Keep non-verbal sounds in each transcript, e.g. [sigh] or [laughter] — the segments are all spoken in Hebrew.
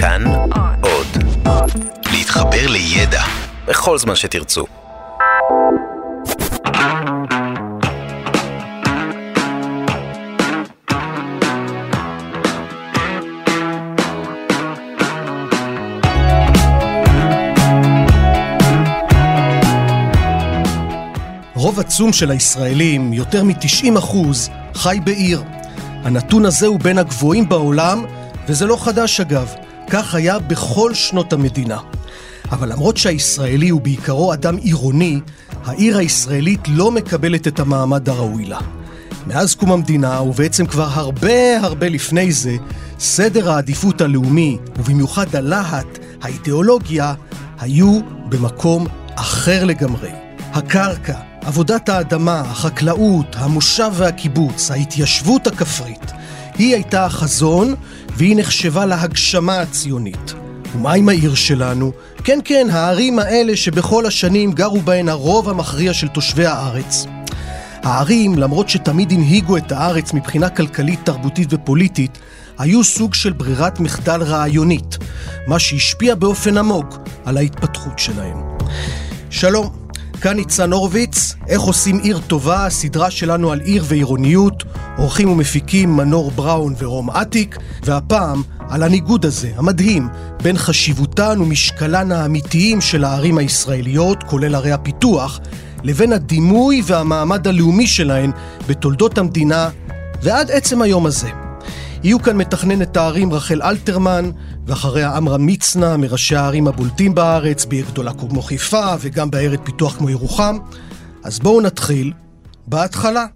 כאן עוד. להתחבר לידע בכל זמן שתרצו. רוב עצום של הישראלים, יותר מ-90 חי בעיר. הנתון הזה הוא בין הגבוהים בעולם, וזה לא חדש אגב. כך היה בכל שנות המדינה. אבל למרות שהישראלי הוא בעיקרו אדם עירוני, העיר הישראלית לא מקבלת את המעמד הראוי לה. מאז קום המדינה, ובעצם כבר הרבה הרבה לפני זה, סדר העדיפות הלאומי, ובמיוחד הלהט, האידיאולוגיה, היו במקום אחר לגמרי. הקרקע, עבודת האדמה, החקלאות, המושב והקיבוץ, ההתיישבות הכפרית, היא הייתה החזון והיא נחשבה להגשמה הציונית. ומה עם העיר שלנו? כן, כן, הערים האלה שבכל השנים גרו בהן הרוב המכריע של תושבי הארץ. הערים, למרות שתמיד הנהיגו את הארץ מבחינה כלכלית, תרבותית ופוליטית, היו סוג של ברירת מחדל רעיונית, מה שהשפיע באופן עמוק על ההתפתחות שלהם. שלום. כאן ניצן הורוביץ, איך עושים עיר טובה, הסדרה שלנו על עיר ועירוניות, עורכים ומפיקים מנור בראון ורום אטיק, והפעם על הניגוד הזה, המדהים, בין חשיבותן ומשקלן האמיתיים של הערים הישראליות, כולל ערי הפיתוח, לבין הדימוי והמעמד הלאומי שלהן בתולדות המדינה ועד עצם היום הזה. יהיו כאן מתכננת הערים רחל אלתרמן, ואחריה עמרם מצנע, מראשי הערים הבולטים בארץ, בעיר גדולה כמו חיפה, וגם בעיירת פיתוח כמו ירוחם. אז בואו נתחיל בהתחלה.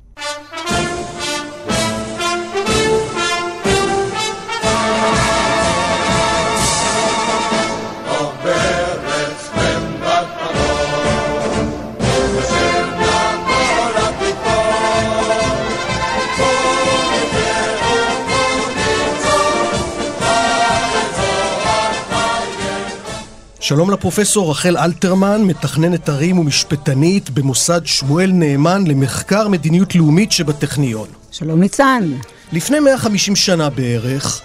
שלום לפרופסור רחל אלתרמן, מתכננת ערים ומשפטנית במוסד שמואל נאמן למחקר מדיניות לאומית שבטכניון. שלום ניצן. לפני 150 שנה בערך,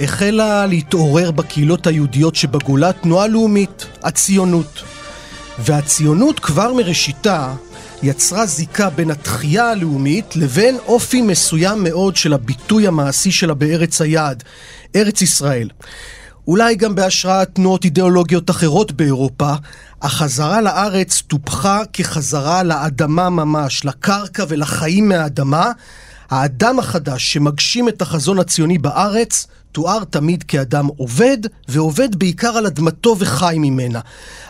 החלה להתעורר בקהילות היהודיות שבגולה תנועה לאומית, הציונות. והציונות כבר מראשיתה יצרה זיקה בין התחייה הלאומית לבין אופי מסוים מאוד של הביטוי המעשי שלה בארץ היעד, ארץ ישראל. אולי גם בהשראת תנועות אידיאולוגיות אחרות באירופה, החזרה לארץ טופחה כחזרה לאדמה ממש, לקרקע ולחיים מהאדמה. האדם החדש שמגשים את החזון הציוני בארץ, תואר תמיד כאדם עובד, ועובד בעיקר על אדמתו וחי ממנה.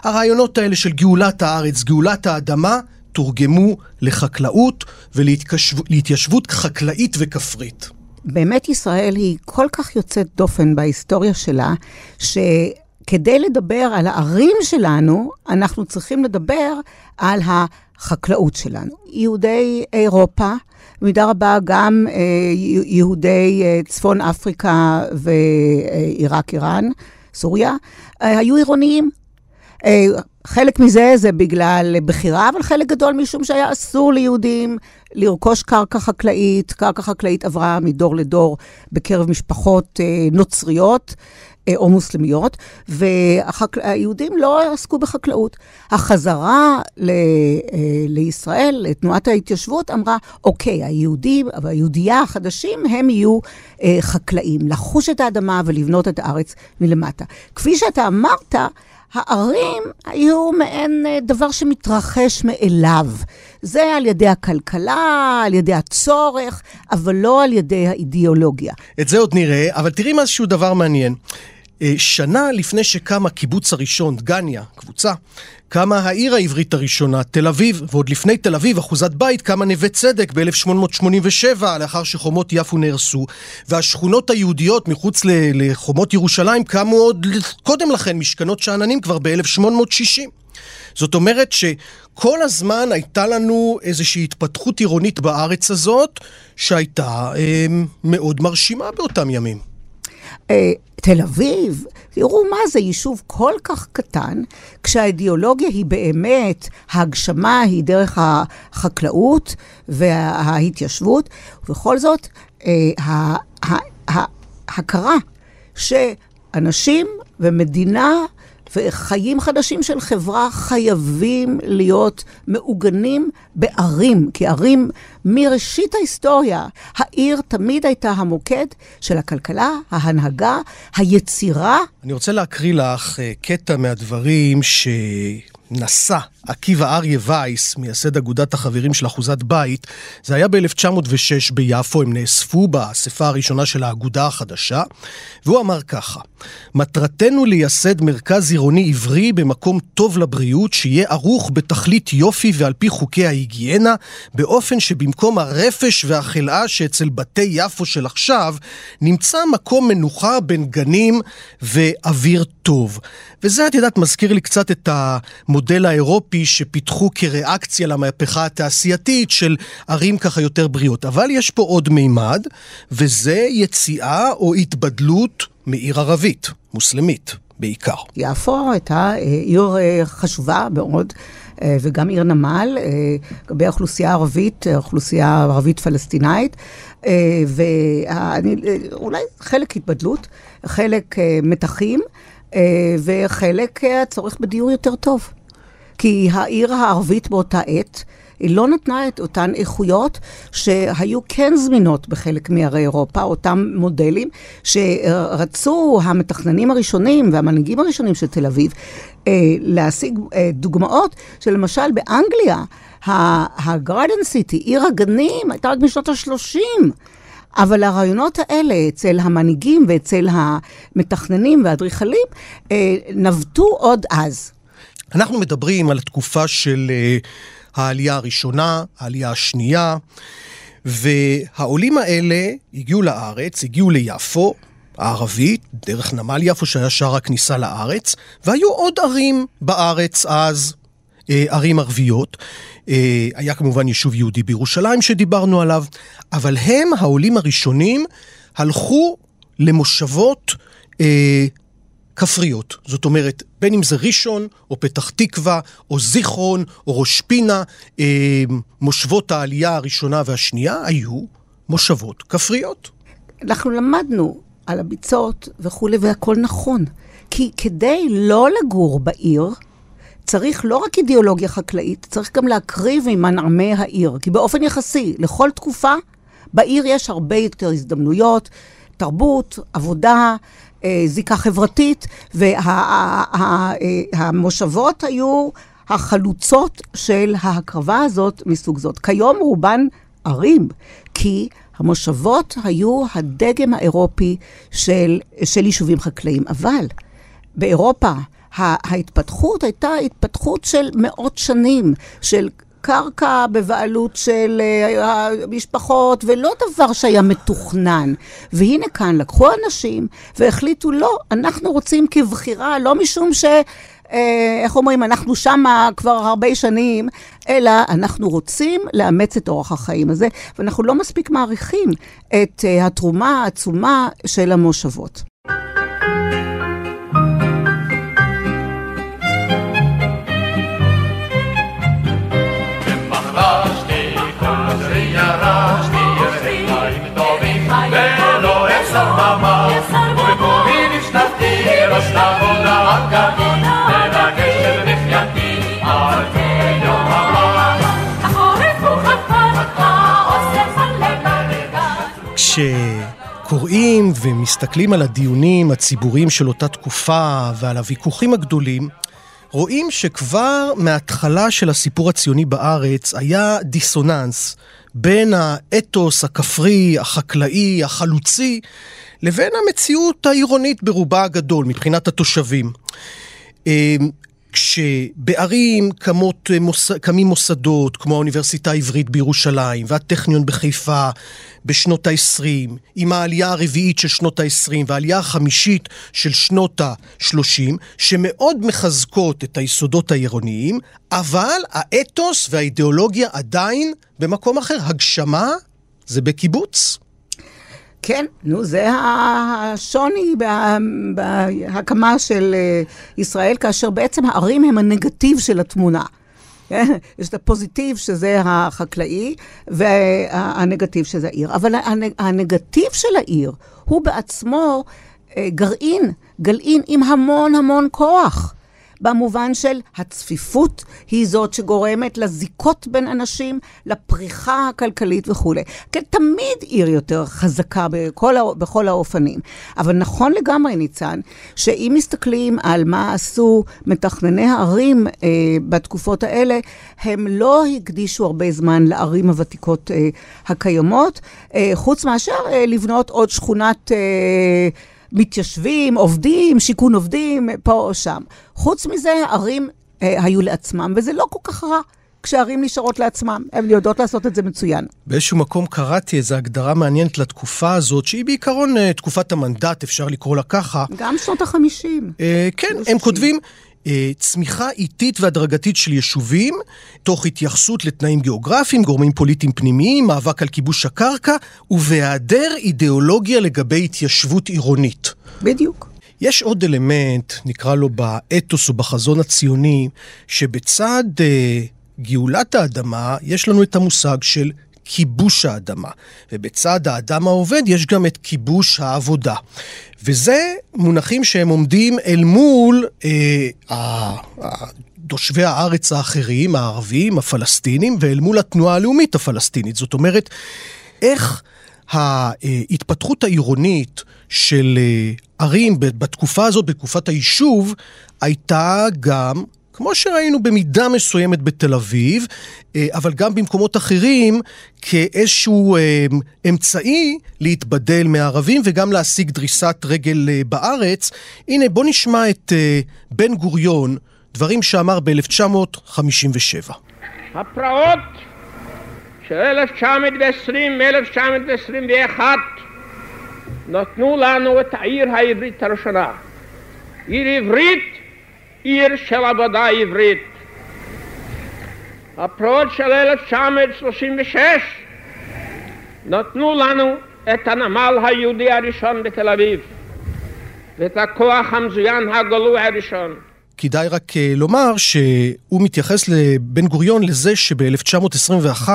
הרעיונות האלה של גאולת הארץ, גאולת האדמה, תורגמו לחקלאות ולהתיישבות חקלאית וכפרית. באמת ישראל היא כל כך יוצאת דופן בהיסטוריה שלה, שכדי לדבר על הערים שלנו, אנחנו צריכים לדבר על החקלאות שלנו. יהודי אירופה, במידה רבה גם אה, יהודי אה, צפון אפריקה ועיראק, איראן, סוריה, אה, היו עירוניים. חלק מזה זה בגלל בחירה, אבל חלק גדול משום שהיה אסור ליהודים לרכוש קרקע חקלאית. קרקע חקלאית עברה מדור לדור בקרב משפחות אה, נוצריות. אה, או מוסלמיות, והיהודים לא עסקו בחקלאות. החזרה ל, אה, לישראל, לתנועת ההתיישבות, אמרה, אוקיי, היהודים והיהודייה החדשים, הם יהיו חקלאים, לחוש את האדמה ולבנות את הארץ מלמטה. כפי שאתה אמרת, הערים היו מעין אה, דבר שמתרחש מאליו. זה על ידי הכלכלה, על ידי הצורך, אבל לא על ידי האידיאולוגיה. את זה עוד נראה, אבל תראי משהו דבר מעניין. אה, שנה לפני שקם הקיבוץ הראשון, דגניה, קבוצה, קמה העיר העברית הראשונה, תל אביב, ועוד לפני תל אביב, אחוזת בית, קמה נווה צדק ב-1887, לאחר שחומות יפו נהרסו, והשכונות היהודיות מחוץ לחומות ירושלים קמו עוד קודם לכן, משכנות שאננים כבר ב-1860. זאת אומרת שכל הזמן הייתה לנו איזושהי התפתחות עירונית בארץ הזאת, שהייתה אה, מאוד מרשימה באותם ימים. אה, תל אביב, תראו מה זה יישוב כל כך קטן, כשהאידיאולוגיה היא באמת, ההגשמה היא דרך החקלאות וההתיישבות, ובכל זאת, אה, ההכרה אנשים ומדינה וחיים חדשים של חברה חייבים להיות מעוגנים בערים, כי ערים, מראשית ההיסטוריה, העיר תמיד הייתה המוקד של הכלכלה, ההנהגה, היצירה. אני רוצה להקריא לך אה, קטע מהדברים ש... עקיבא אריה וייס, מייסד אגודת החברים של אחוזת בית, זה היה ב-1906 ביפו, הם נאספו באספה הראשונה של האגודה החדשה, והוא אמר ככה: מטרתנו לייסד מרכז עירוני עברי במקום טוב לבריאות, שיהיה ערוך בתכלית יופי ועל פי חוקי ההיגיינה, באופן שבמקום הרפש והחלאה שאצל בתי יפו של עכשיו, נמצא מקום מנוחה בין גנים ואוויר טוב. וזה, את יודעת, מזכיר לי קצת את המודל האירופי שפיתחו כריאקציה למהפכה התעשייתית של ערים ככה יותר בריאות. אבל יש פה עוד מימד, וזה יציאה או התבדלות מעיר ערבית, מוסלמית בעיקר. יפו הייתה אה, עיר אה, חשובה מאוד. אה, וגם עיר נמל, לגבי האוכלוסייה הערבית, האוכלוסייה הערבית-פלסטינאית, ואולי חלק התבדלות, חלק מתחים, וחלק הצורך בדיור יותר טוב. כי העיר הערבית באותה עת, היא לא נתנה את אותן איכויות שהיו כן זמינות בחלק מערי אירופה, אותם מודלים שרצו המתכננים הראשונים והמנהיגים הראשונים של תל אביב אה, להשיג אה, דוגמאות שלמשל באנגליה, הגרדן סיטי, עיר הגנים, הייתה רק בשנות ה-30. אבל הרעיונות האלה אצל המנהיגים ואצל המתכננים והאדריכלים אה, נבטו עוד אז. אנחנו מדברים על התקופה של אה, העלייה הראשונה, העלייה השנייה, והעולים האלה הגיעו לארץ, הגיעו ליפו, הערבית, דרך נמל יפו שהיה שער הכניסה לארץ, והיו עוד ערים בארץ אז, אה, ערים ערביות. אה, היה כמובן יישוב יהודי בירושלים שדיברנו עליו, אבל הם, העולים הראשונים, הלכו למושבות כפריות. זאת אומרת, בין אם זה ראשון, או פתח תקווה, או זיכרון, או ראש פינה, אה, מושבות העלייה הראשונה והשנייה היו מושבות כפריות. אנחנו למדנו על הביצות וכולי, והכל נכון. כי כדי לא לגור בעיר, צריך לא רק אידיאולוגיה חקלאית, צריך גם להקריב ממנעמי העיר. כי באופן יחסי, לכל תקופה, בעיר יש הרבה יותר הזדמנויות, תרבות, עבודה, זיקה חברתית, והמושבות וה, היו החלוצות של ההקרבה הזאת מסוג זאת. כיום רובן ערים, כי המושבות היו הדגם האירופי של, של יישובים חקלאיים. אבל באירופה ההתפתחות הייתה התפתחות של מאות שנים, של קרקע בבעלות של uh, המשפחות, ולא דבר שהיה מתוכנן. והנה כאן לקחו אנשים והחליטו, לא, אנחנו רוצים כבחירה, לא משום ש... Uh, איך אומרים, אנחנו שמה כבר הרבה שנים, אלא אנחנו רוצים לאמץ את אורח החיים הזה, ואנחנו לא מספיק מעריכים את uh, התרומה העצומה של המושבות. כשקוראים ומסתכלים על הדיונים הציבוריים של אותה תקופה ועל הוויכוחים הגדולים, רואים שכבר מההתחלה של הסיפור הציוני בארץ היה דיסוננס בין האתוס הכפרי, החקלאי, החלוצי, לבין המציאות העירונית ברובה הגדול מבחינת התושבים. כשבערים קמות, מוס, קמים מוסדות כמו האוניברסיטה העברית בירושלים והטכניון בחיפה בשנות ה-20, עם העלייה הרביעית של שנות ה-20 והעלייה החמישית של שנות ה-30, שמאוד מחזקות את היסודות העירוניים, אבל האתוס והאידיאולוגיה עדיין במקום אחר. הגשמה זה בקיבוץ. כן, נו, זה השוני בהקמה של אה, ישראל, כאשר בעצם הערים הם הנגטיב של התמונה. כן? יש את הפוזיטיב, שזה החקלאי, והנגטיב, שזה העיר. אבל הנגטיב של העיר הוא בעצמו אה, גרעין, גלעין עם המון המון כוח. במובן של הצפיפות היא זאת שגורמת לזיקות בין אנשים, לפריחה הכלכלית וכולי. כן, תמיד עיר יותר חזקה בכל, בכל האופנים. אבל נכון לגמרי, ניצן, שאם מסתכלים על מה עשו מתכנני הערים אה, בתקופות האלה, הם לא הקדישו הרבה זמן לערים הוותיקות אה, הקיימות, אה, חוץ מאשר אה, לבנות עוד שכונת... אה, מתיישבים, עובדים, שיכון עובדים, פה או שם. חוץ מזה, ערים אה, היו לעצמם, וזה לא כל כך רע. כשערים נשארות לעצמם, הן יודעות לעשות את זה מצוין. באיזשהו מקום קראתי איזו הגדרה מעניינת לתקופה הזאת, שהיא בעיקרון אה, תקופת המנדט, אפשר לקרוא לה ככה. גם שנות החמישים. אה, כן, הם כותבים, צמיחה איטית והדרגתית של יישובים, תוך התייחסות לתנאים גיאוגרפיים, גורמים פוליטיים פנימיים, מאבק על כיבוש הקרקע, ובהיעדר אידיאולוגיה לגבי התיישבות עירונית. בדיוק. יש עוד אלמנט, נקרא לו באתוס או בחזון הציוני, שבצד אה, גאולת האדמה, יש לנו את המושג של כיבוש האדמה. ובצד האדם העובד יש גם את כיבוש העבודה. וזה מונחים שהם עומדים אל מול אה, תושבי הארץ האחרים, הערבים, הפלסטינים, ואל מול התנועה הלאומית הפלסטינית. זאת אומרת, איך ההתפתחות העירונית של אה, ערים בתקופה הזאת, בתקופת היישוב, הייתה גם כמו שראינו במידה מסוימת בתל אביב, אה, אבל גם במקומות אחרים, כאיזשהו אה, אמצעי להתבדל מהערבים וגם להשיג דריסת רגל אה, בארץ. הנה, בוא נשמע את בן גוריון, דברים שאמר ב-1957. הפרעות של 1920-1921 נתנו לנו את העיר העברית הראשונה. עיר עברית עיר של עבודה עברית. הפרוץ של 1936 נתנו לנו את הנמל היהודי הראשון בתל אביב ואת הכוח המזוין הגלוי הראשון. כדאי רק אה, לומר שהוא מתייחס לבן גוריון לזה שב-1921,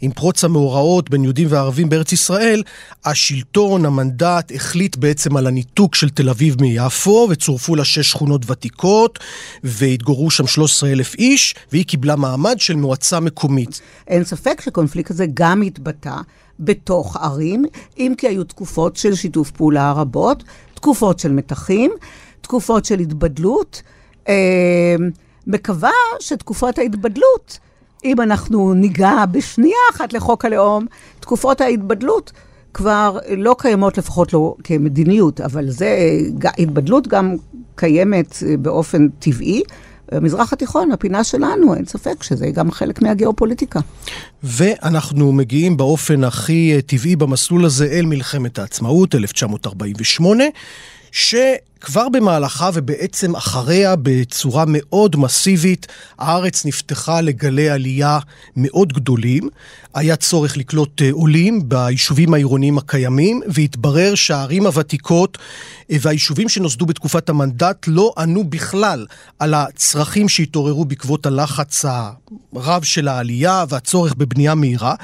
עם פרוץ המאורעות בין יהודים וערבים בארץ ישראל, השלטון, המנדט, החליט בעצם על הניתוק של תל אביב מיפו, וצורפו לה שש שכונות ותיקות, והתגוררו שם 13 אלף איש, והיא קיבלה מעמד של מועצה מקומית. אין ספק שקונפליקט הזה גם התבטא בתוך ערים, אם כי היו תקופות של שיתוף פעולה רבות, תקופות של מתחים, תקופות של התבדלות. אמ, מקווה שתקופות ההתבדלות, אם אנחנו ניגע בשנייה אחת לחוק הלאום, תקופות ההתבדלות כבר לא קיימות לפחות לא כמדיניות, אבל זה, התבדלות גם קיימת באופן טבעי. במזרח התיכון, הפינה שלנו, אין ספק שזה גם חלק מהגיאופוליטיקה. ואנחנו מגיעים באופן הכי טבעי במסלול הזה אל מלחמת העצמאות, 1948. שכבר במהלכה ובעצם אחריה בצורה מאוד מסיבית, הארץ נפתחה לגלי עלייה מאוד גדולים. היה צורך לקלוט אה, עולים ביישובים העירוניים הקיימים, והתברר שהערים הוותיקות אה, והיישובים שנוסדו בתקופת המנדט לא ענו בכלל על הצרכים שהתעוררו בעקבות הלחץ הרב של העלייה והצורך בבנייה מהירה,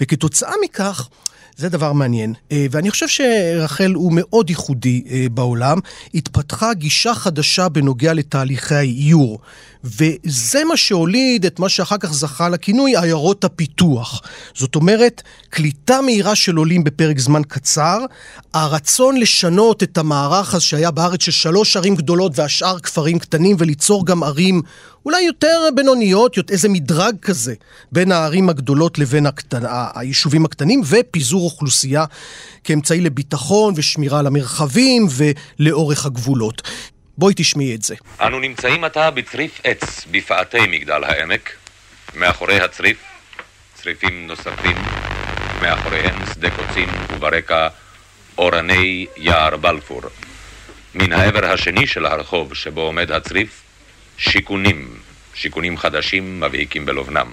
וכתוצאה מכך זה דבר מעניין. אה, ואני חושב שרחל הוא מאוד ייחודי בעולם. התפתחה גישה חדשה בנוגע לתהליכי האיור. וזה מה שהוליד את מה שאחר כך זכה לכינוי עיירות הפיתוח. זאת אומרת, קליטה מהירה של עולים בפרק זמן קצר, הרצון לשנות את המערך הזה שהיה בארץ של שלוש ערים גדולות והשאר כפרים קטנים וליצור גם ערים אולי יותר בינוניות, איזה מדרג כזה בין הערים הגדולות לבין הקטנ... היישובים הקטנים ופיזור אוכלוסייה כאמצעי לביטחון ושמירה על המרחבים ולאורך הגבולות. בואי תשמעי את זה. אנו נמצאים עתה בצריף עץ בפאתי מגדל העמק. מאחורי הצריף, צריפים נוספים, מאחוריהם שדה קוצים וברקע אורני יער בלפור. מן העבר השני של הרחוב שבו עומד הצריף, שיכונים, שיכונים חדשים מבהיקים בלובנם.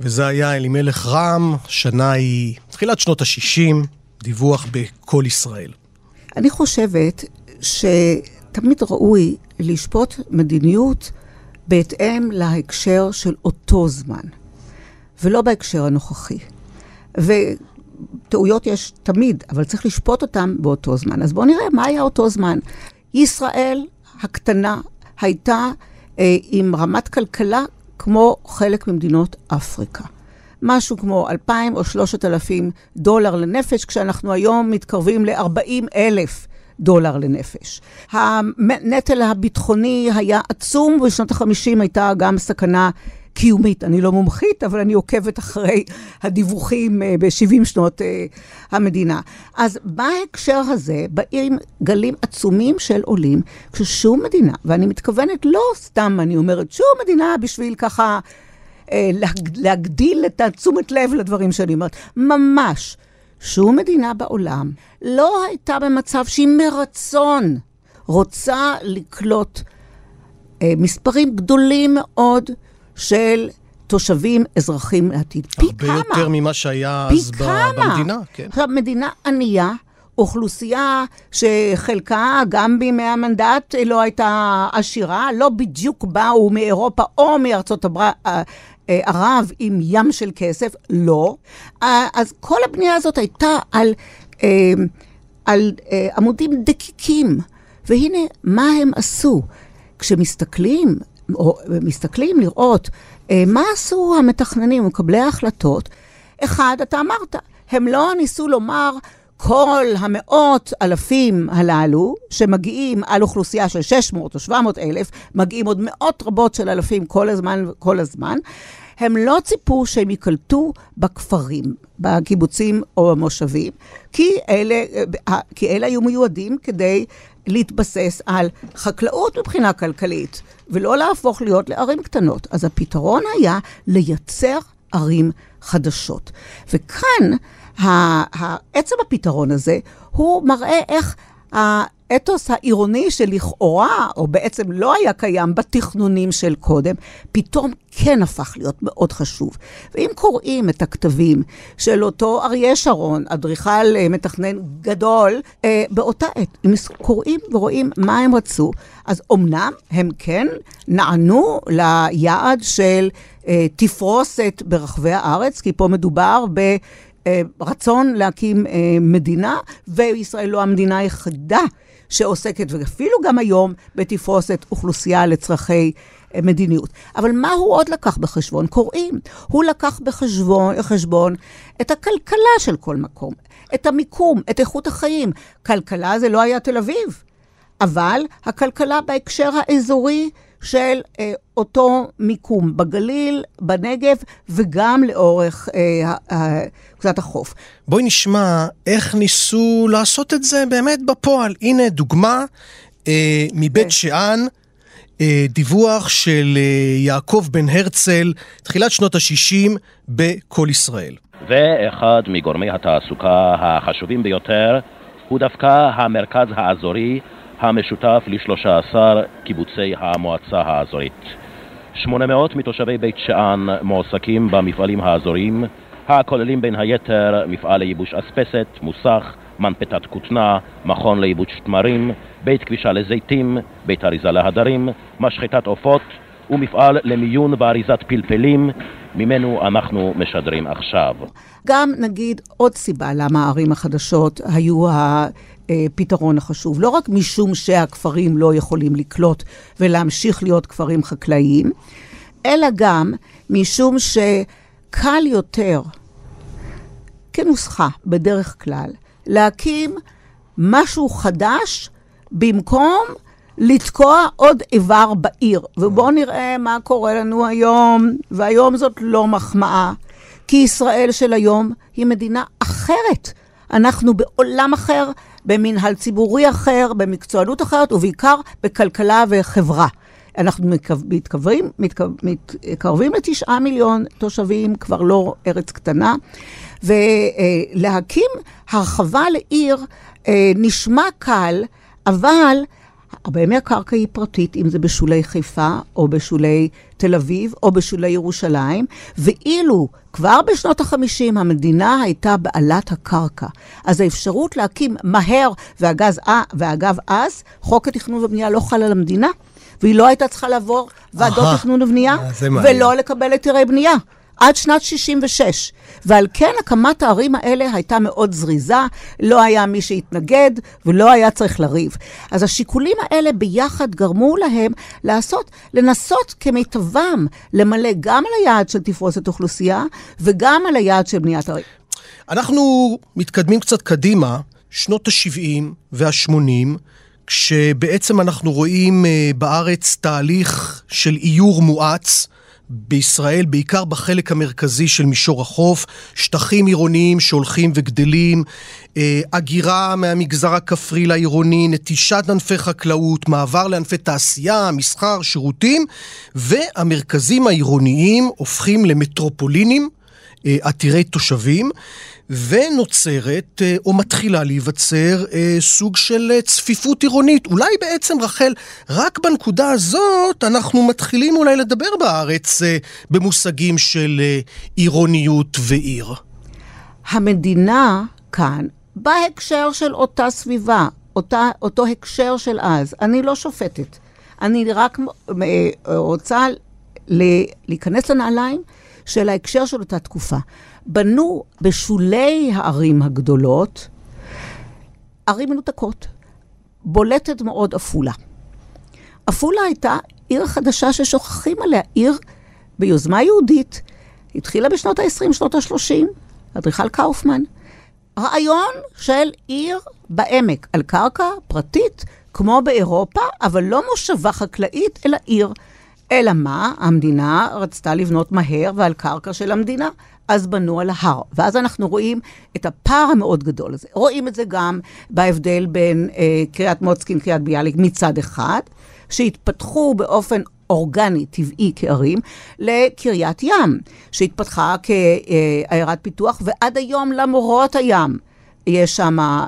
וזה היה אלימלך רם, שנה היא תחילת שנות ה-60, דיווח בכל ישראל. אני חושבת ש... תמיד ראוי לשפוט מדיניות בהתאם להקשר של אותו זמן, ולא בהקשר הנוכחי. טעויות יש תמיד, אבל צריך לשפוט אותם באותו זמן. אז בואו נראה מה היה אותו זמן. ישראל הקטנה הייתה אה, עם רמת כלכלה כמו חלק ממדינות אפריקה. משהו כמו 2,000 או 3,000 דולר לנפש, כשאנחנו היום מתקרבים ל-40 אלף דולר לנפש. הנטל הביטחוני היה עצום, ובשנות ה-50 הייתה גם סכנה קיומית. אני לא מומחית, אבל אני עוקבת אחרי הדיווחים אה, ב-70 שנות אה, המדינה. אז בהקשר הזה באים גלים עצומים של עולים, כששום מדינה, ואני מתכוונת לא סתם, אני אומרת, שום מדינה בשביל ככה... אה, להגדיל את התשומת לב לדברים שאני אומרת. ממש, שום מדינה בעולם לא הייתה במצב שהיא מרצון רוצה לקלוט אה, מספרים גדולים מאוד של תושבים, אזרחים לעתיד. פי כמה. הרבה יותר ממה שהיה אז כמה. במדינה. כן. עכשיו, מדינה ענייה, אוכלוסייה שחלקה, גם בימי המנדט, לא הייתה עשירה, לא בדיוק באו מאירופה או מארצות הברית. אה, אה, ערב עם ים של כסף, לא. אז כל הבנייה הזאת הייתה על, על עמודים דקיקים. והנה, מה הם עשו? כשמסתכלים, או מסתכלים לראות אה, מה עשו המתכננים, מקבלי ההחלטות, אחד, אתה אמרת, הם לא ניסו לומר, כל המאות אלפים הללו, שמגיעים על אוכלוסייה של 600 או 700 אלף, מגיעים עוד מאות רבות של אלפים כל הזמן כל הזמן, הם לא ציפו שהם ייקלטו בכפרים, בקיבוצים או במושבים, כי אלה, אה, כי אלה היו מיועדים כדי להתבסס על חקלאות מבחינה כלכלית, ולא להפוך להיות לערים קטנות. אז הפתרון היה לייצר ערים חדשות. וכאן, עצם הפתרון הזה, הוא מראה איך האתוס העירוני שלכאורה, או בעצם לא היה קיים בתכנונים של קודם, פתאום כן הפך להיות מאוד חשוב. ואם קוראים את הכתבים של אותו אריה שרון, אדריכל אה, מתכנן גדול, אה, באותה עת, אם קוראים ורואים מה הם רצו, אז אמנם הם כן נענו ליעד של אה, תפרוסת ברחבי הארץ, כי פה מדובר ב... רצון להקים מדינה, וישראל לא המדינה היחידה שעוסקת, ואפילו גם היום, בתפרוסת אוכלוסייה לצרכי אה, מדיניות. אבל מה הוא עוד לקח בחשבון? קוראים. הוא לקח בחשבון, בחשבון את הכלכלה של כל מקום, את המיקום, את איכות החיים. כלכלה זה לא היה תל אביב, אבל הכלכלה בהקשר האזורי של אה, אותו מיקום בגליל, בנגב וגם לאורך אה, אה, קצת החוף. בואי נשמע איך ניסו לעשות את זה באמת בפועל. הנה דוגמה אה, מבית כן. שאן. אה, דיווח של אה, יעקב בן הרצל, תחילת שנות ה-60 ב"קול ישראל". ואחד מגורמי התעסוקה החשובים ביותר הוא דווקא המרכז האזורי המשותף ל-13 קיבוצי המועצה האזורית. 800 מתושבי בית שאן מועסקים במפעלים האזוריים, הכוללים בין היתר מפעל לייבוש אספסת, מוסך, מנפתת כותנה, מכון לייבוש תמרים, בית כבישה לזיתים, בית אריזה להדרים, משחטת עופות ומפעל למיון ואריזת פלפלים, ממנו אנחנו משדרים עכשיו. גם נגיד עוד סיבה למה הערים החדשות היו הפתרון החשוב. לא רק משום שהכפרים לא יכולים לקלוט ולהמשיך להיות כפרים חקלאיים, אלא גם משום שקל יותר, כנוסחה בדרך כלל, להקים משהו חדש במקום לתקוע עוד איבר בעיר. ובואו נראה מה קורה לנו היום, והיום זאת לא מחמאה, כי ישראל של היום היא מדינה אחרת. אנחנו בעולם אחר, במנהל ציבורי אחר, במקצוענות אחרת, ובעיקר בכלכלה וחברה. אנחנו מתקרבים, מתקרבים לתשעה מיליון תושבים, כבר לא ארץ קטנה, ולהקים הרחבה לעיר אה, נשמע קל, אבל הרבה מהקרקע היא פרטית, אם זה בשולי חיפה, או בשולי תל אביב, או בשולי ירושלים, ואילו כבר בשנות ה-50 המדינה הייתה בעלת הקרקע. אז האפשרות להקים מהר, והגז, ואגב אז, חוק התכנון ובנייה לא חל על המדינה, והיא לא הייתה צריכה לעבור ועדות תכנון ובנייה, ולא לקבל היתרי בנייה. עד שנת 66. ועל כן הקמת הערים האלה הייתה מאוד זריזה, לא היה מי שהתנגד ולא היה צריך לריב. אז השיקולים האלה ביחד גרמו להם לעשות, לנסות כמיטבם למלא גם על היעד של תפרוסת אוכלוסייה וגם על היעד של בניית ערים. אנחנו מתקדמים קצת קדימה, שנות ה-70 וה-80, כשבעצם אנחנו רואים אה, בארץ תהליך של איור מואץ. בישראל, בעיקר בחלק המרכזי של מישור החוף, שטחים עירוניים שהולכים וגדלים, אה, הגירה מהמגזר הכפרי לעירוני, נטישת ענפי חקלאות, מעבר לענפי תעשייה, מסחר, שירותים, והמרכזים העירוניים הופכים למטרופולינים עתירי תושבים, ונוצרת אה, או מתחילה להיווצר אה, סוג של צפיפות עירונית. אולי בעצם, רחל, רק בנקודה הזאת אנחנו מתחילים אולי לדבר בארץ במושגים של עירוניות ועיר. המדינה כאן, בהקשר של אותה סביבה, אותה, אותו הקשר של אז, אני לא שופטת. אני רק רוצה להיכנס לנעליים של ההקשר של אותה תקופה. בנו בשולי הערים הגדולות ערים מנותקות. בולטת מאוד עפולה. עפולה הייתה עיר חדשה ששוכחים עליה, עיר ביוזמה יהודית, התחילה בשנות ה-20, שנות ה-30, אדריכל קאופמן. רעיון של עיר בעמק, על קרקע פרטית, כמו באירופה, אבל לא מושבה חקלאית, אלא עיר. אלא מה? המדינה רצתה לבנות מהר ועל קרקע של המדינה. אז בנו על ההר. ואז אנחנו רואים את הפער המאוד גדול הזה. רואים את זה גם בהבדל בין אה, קריית מוצקין, קריית ביאליק מצד אחד, שהתפתחו באופן אורגני, טבעי כערים, לקריית ים, שהתפתחה כעיירת פיתוח, ועד היום למרות הים יש שם אה,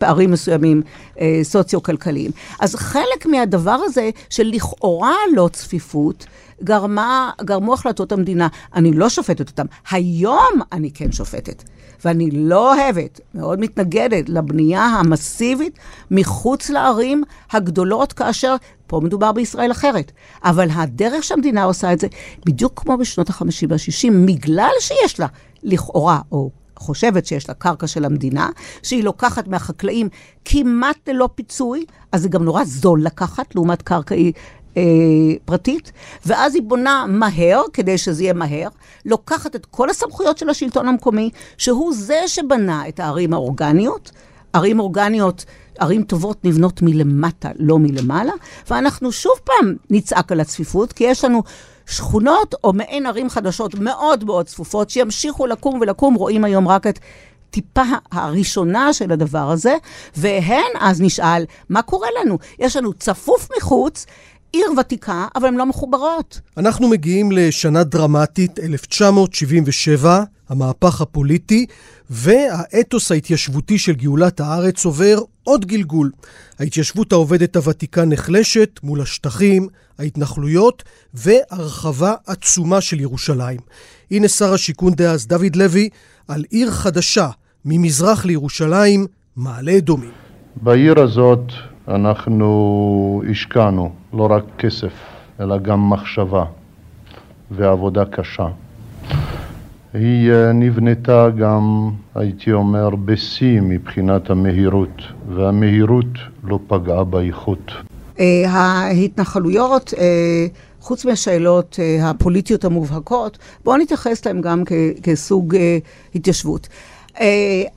פערים מסוימים אה, סוציו-כלכליים. אז חלק מהדבר הזה של לכאורה לא צפיפות, גרמה, גרמו החלטות המדינה. אני לא שופטת אותם. היום אני כן שופטת. ואני לא אוהבת, מאוד מתנגדת לבנייה המסיבית מחוץ לערים הגדולות, כאשר פה מדובר בישראל אחרת. אבל הדרך שהמדינה עושה את זה, בדיוק כמו בשנות ה-50 וה-60, בגלל שיש לה, לכאורה, או חושבת שיש לה קרקע של המדינה, שהיא לוקחת מהחקלאים כמעט ללא פיצוי, אז זה גם נורא זול לקחת, לעומת קרקע אה, פרטית, ואז היא בונה מהר, כדי שזה יהיה מהר, לוקחת את כל הסמכויות של השלטון המקומי, שהוא זה שבנה את הערים האורגניות. ערים אורגניות, ערים טובות נבנות מלמטה, לא מלמעלה, ואנחנו שוב פעם נצעק על הצפיפות, כי יש לנו שכונות או מעין ערים חדשות מאוד מאוד צפופות, שימשיכו לקום ולקום, רואים היום רק את טיפה הראשונה של הדבר הזה, והן אז נשאל, מה קורה לנו? יש לנו צפוף מחוץ, עיר ותיקה, אבל הן לא מחוברות. אנחנו מגיעים לשנה דרמטית, 1977, המהפך הפוליטי, והאתוס ההתיישבותי של גאולת הארץ עובר עוד גלגול. ההתיישבות העובדת הוותיקה נחלשת מול השטחים, ההתנחלויות והרחבה עצומה של ירושלים. הנה שר השיכון דאז דוד לוי על עיר חדשה ממזרח לירושלים, מעלה אדומים. בעיר הזאת אנחנו השקענו לא רק כסף, אלא גם מחשבה ועבודה קשה. היא אה, נבנתה גם, הייתי אומר, בשיא מבחינת המהירות, והמהירות לא פגעה באיכות. אה, ההתנחלויות, אה, חוץ מהשאלות הפוליטיות המובהקות, בואו נתייחס להן גם כסוג התיישבות.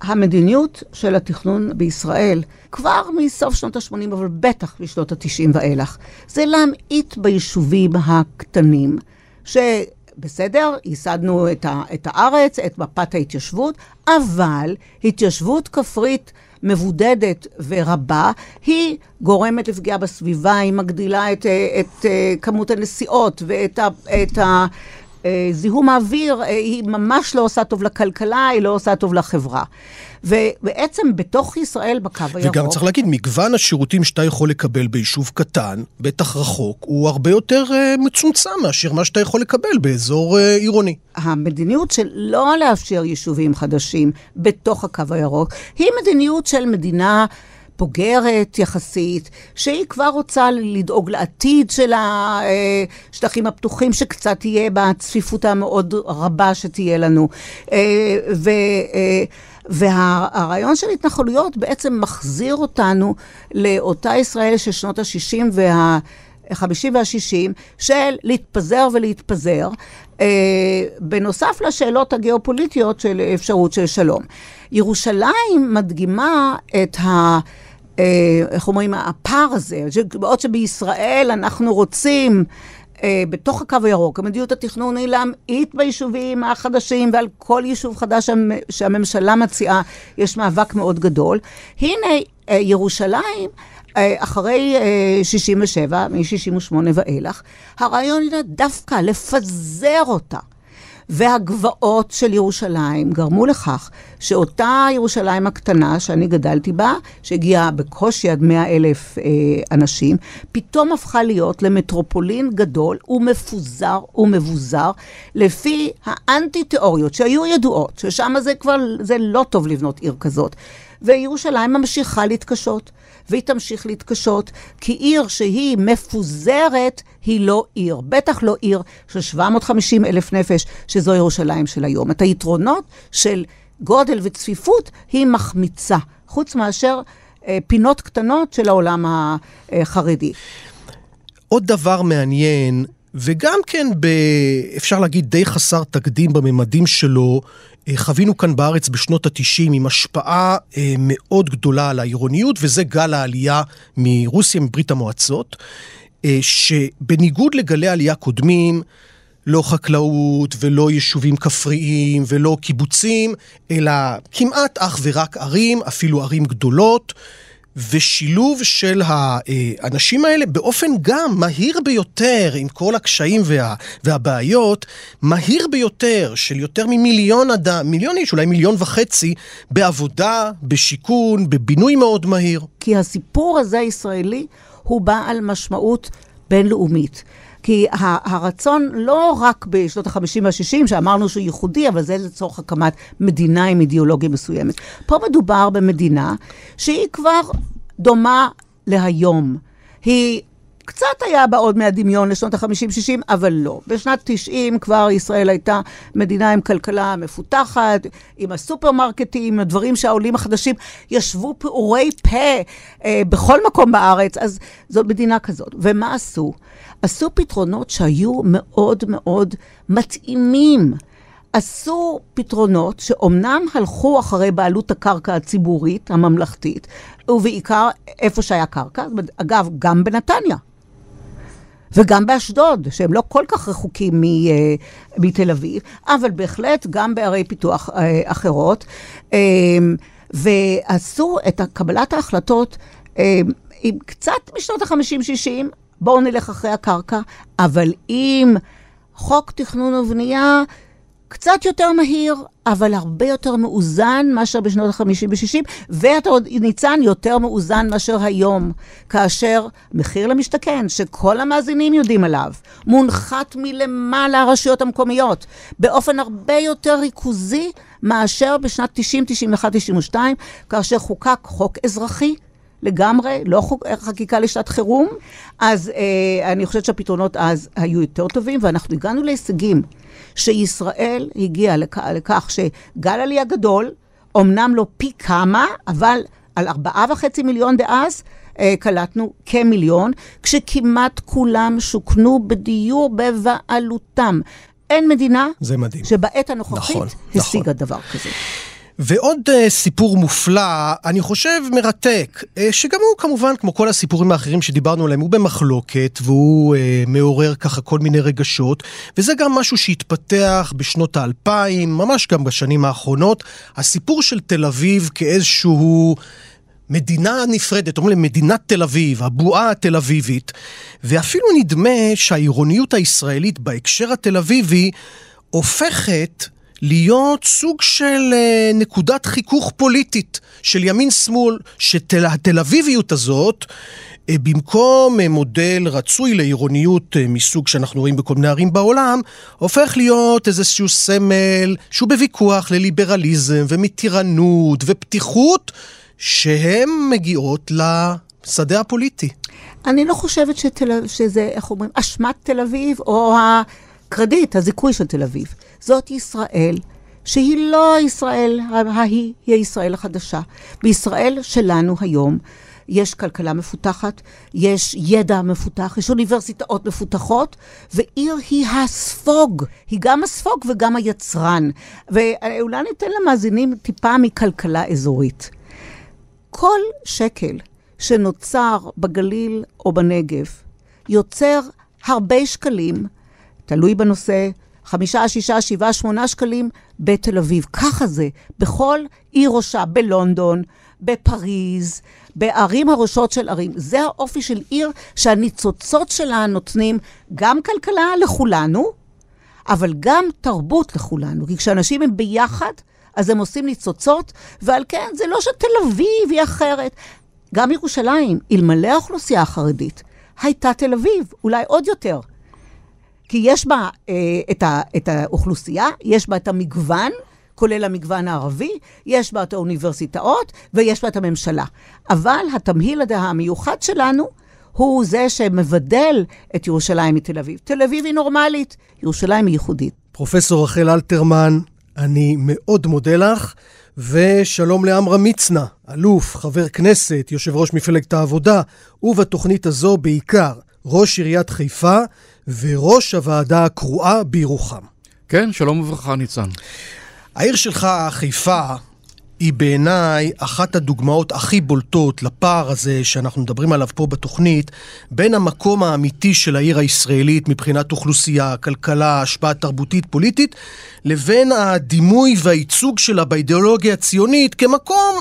המדיניות של התכנון בישראל, כבר מסוף שנות ה-80, אבל בטח בשנות ה-90 ואילך, זה להמעיט ביישובים הקטנים, ש... בסדר, ייסדנו את, ה, את הארץ, את מפת ההתיישבות, אבל התיישבות כפרית מבודדת ורבה, היא גורמת לפגיעה בסביבה, היא מגדילה את, את, את כמות הנסיעות ואת ה, את ה, זיהום האוויר, היא ממש לא עושה טוב לכלכלה, היא לא עושה טוב לחברה. ובעצם בתוך ישראל בקו הירוק... וגם צריך להגיד, מגוון השירותים שאתה יכול לקבל ביישוב קטן, בטח רחוק, הוא הרבה יותר uh, מצומצם מאשר מה שאתה יכול לקבל באזור uh, עירוני. המדיניות של לא לאפשר יישובים חדשים בתוך הקו הירוק, היא מדיניות של מדינה... בוגרת יחסית, שהיא כבר רוצה לדאוג לעתיד של השטחים הפתוחים, שקצת תהיה בצפיפות המאוד רבה שתהיה לנו. ו... והרעיון של התנחלויות בעצם מחזיר אותנו לאותה ישראל של שנות ה-60 וה... ה-50 וה-60 של להתפזר ולהתפזר, אה, בנוסף לשאלות הגיאופוליטיות של אפשרות של שלום. ירושלים מדגימה את ה... אה, איך אומרים, הפער הזה, בעוד שבישראל אנחנו רוצים אה, בתוך הקו הירוק, המדיניות התכנון היא להמעיט ביישובים החדשים ועל כל יישוב חדש שהממשלה מציעה, יש מאבק מאוד גדול. הנה, אה, ירושלים, אחרי 67, מ-68 ואילך, הרעיון היה דווקא לפזר אותה. והגבעות של ירושלים גרמו לכך שאותה ירושלים הקטנה שאני גדלתי בה, שהגיעה בקושי עד 100 אלף אה, אנשים, פתאום הפכה להיות למטרופולין גדול ומפוזר ומבוזר, לפי האנטי-תיאוריות שהיו ידועות, ששם זה כבר, זה לא טוב לבנות עיר כזאת. וירושלים ממשיכה להתקשות. והיא תמשיך להתקשות, כי עיר שהיא מפוזרת היא לא עיר, בטח לא עיר של 750 אלף נפש, שזו ירושלים של היום. את היתרונות של גודל וצפיפות היא מחמיצה, חוץ מאשר אה, פינות קטנות של העולם החרדי. עוד דבר מעניין, וגם כן, ב, אפשר להגיד, די חסר תקדים בממדים שלו, אה, חווינו כאן בארץ בשנות ה-90 עם השפעה אה, מאוד גדולה על העירוניות, וזה גל העלייה מרוסיה, מברית המועצות, אה, שבניגוד לגלי עלייה קודמים, לא חקלאות ולא יישובים כפריים ולא קיבוצים, אלא כמעט אך ורק ערים, אפילו ערים גדולות. ושילוב של האנשים האלה באופן גם מהיר ביותר, עם כל הקשיים וה, והבעיות, מהיר ביותר של יותר ממיליון אדם, מיליון איש, אולי מיליון וחצי, בעבודה, בשיכון, בבינוי מאוד מהיר. כי הסיפור הזה הישראלי הוא בעל משמעות בינלאומית. כי הרצון לא רק בשנות ה-50 וה-60, שאמרנו שהוא ייחודי, אבל זה לצורך הקמת מדינה עם אידיאולוגיה מסוימת. פה מדובר במדינה שהיא כבר דומה להיום. היא קצת היה בה עוד מהדמיון לשנות ה-50-60, אבל לא. בשנת 90 כבר ישראל הייתה מדינה עם כלכלה מפותחת, עם הסופרמרקטים, הדברים שהעולים החדשים ישבו פעורי פה אה, בכל מקום בארץ, אז זאת מדינה כזאת. ומה עשו? עשו פתרונות שהיו מאוד מאוד מתאימים. עשו פתרונות שאומנם הלכו אחרי בעלות הקרקע הציבורית, הממלכתית, ובעיקר איפה שהיה קרקע, אגב, גם בנתניה. וגם באשדוד, שהם לא כל כך רחוקים uh, מתל אביב, אבל בהחלט גם בערי פיתוח uh, אחרות. Uh, ועשו את קבלת ההחלטות עם קצת משנות ה-50-60, בואו נלך אחרי הקרקע, אבל עם חוק תכנון ובנייה קצת יותר מהיר, אבל הרבה יותר מאוזן מאשר בשנות ה-50 ו-60, ואתה עוד, ניצן, יותר מאוזן מאשר היום, כאשר מחיר למשתכן, שכל המאזינים יודעים עליו, מונחת מלמעלה הרשויות המקומיות, באופן הרבה יותר ריכוזי מאשר בשנת 90, 91, 92, כאשר חוקק חוק אזרחי. לגמרי, לא חוק, חקיקה לשעת חירום, אז אה, אני חושבת שהפתרונות אז היו יותר טובים, ואנחנו הגענו להישגים. שישראל הגיעה לכ- לכך שגל עלייה גדול, אמנם לא פי כמה, אבל על ארבעה וחצי מיליון דאז, אה, קלטנו כמיליון, כשכמעט כולם שוכנו בדיור בבעלותם. אין מדינה זה מדהים. שבעת הנוכחית נכון, השיגה נכון. דבר כזה. ועוד uh, סיפור מופלא, אני חושב מרתק, uh, שגם הוא כמובן, כמו כל הסיפורים האחרים שדיברנו עליהם, הוא במחלוקת והוא uh, מעורר ככה כל מיני רגשות, וזה גם משהו שהתפתח בשנות האלפיים, ממש גם בשנים האחרונות, הסיפור של תל אביב כאיזשהו... מדינה נפרדת, אומרים מדינת תל אביב, הבועה התל אביבית, ואפילו נדמה שהעירוניות הישראלית בהקשר התל אביבי הופכת להיות סוג של אה, נקודת חיכוך פוליטית של ימין-שמאל, שהתל אביביות הזאת, אה, במקום אה, מודל רצוי לעירוניות מסוג שאנחנו רואים בכל מיני ערים בעולם, הופך להיות איזשהו סמל שהוא בוויכוח לליברליזם ומתירנות ופתיחות. שהן מגיעות לשדה הפוליטי. אני לא חושבת. שזה, איך אומרים, אשמת תל אביב, או הקרדיט, הזיכוי של תל אביב. זאת ישראל, שהיא לא ישראל ההיא, היא הישראל החדשה. בישראל שלנו היום יש כלכלה מפותחת, יש ידע מפותח, יש אוניברסיטאות מפותחות, ועיר היא הספוג, היא גם הספוג וגם היצרן. ואולי ניתן למאזינים טיפה מכלכלה אזורית. כל שקל שנוצר בגליל או בנגב יוצר הרבה שקלים, תלוי בנושא, חמישה, שישה, שבעה, שמונה שקלים בתל אביב. ככה זה, בכל עיר ראשה, בלונדון, בפריז, בערים הראשות של ערים. זה האופי של עיר שהניצוצות שלה נותנים גם כלכלה לכולנו, אבל גם תרבות לכולנו. כי כשאנשים הם ביחד, אז הם עושים ניצוצות, ועל כן זה לא שתל אביב היא אחרת. גם ירושלים, אלמלא האוכלוסייה החרדית, הייתה תל אביב, אולי עוד יותר. כי יש בה אה, את, ה, את האוכלוסייה, יש בה את המגוון, כולל המגוון הערבי, יש בה את האוניברסיטאות ויש בה את הממשלה. אבל התמהיל המיוחד שלנו הוא זה שמבדל את ירושלים מתל אביב. תל אביב היא נורמלית, ירושלים היא ייחודית. פרופסור רחל אלתרמן, אני מאוד מודה לך, ושלום לעמרם מצנע, אלוף, חבר כנסת, יושב ראש מפלגת העבודה, ובתוכנית הזו בעיקר ראש עיריית חיפה וראש הוועדה הקרואה בירוחם. כן, שלום וברכה, ניצן. העיר שלך, חיפה, היא בעיניי אחת הדוגמאות הכי בולטות לפער הזה שאנחנו מדברים עליו פה בתוכנית, בין המקום האמיתי של העיר הישראלית מבחינת אוכלוסייה, כלכלה, השפעה תרבותית, פוליטית, לבין הדימוי והייצוג שלה באידיאולוגיה הציונית כמקום...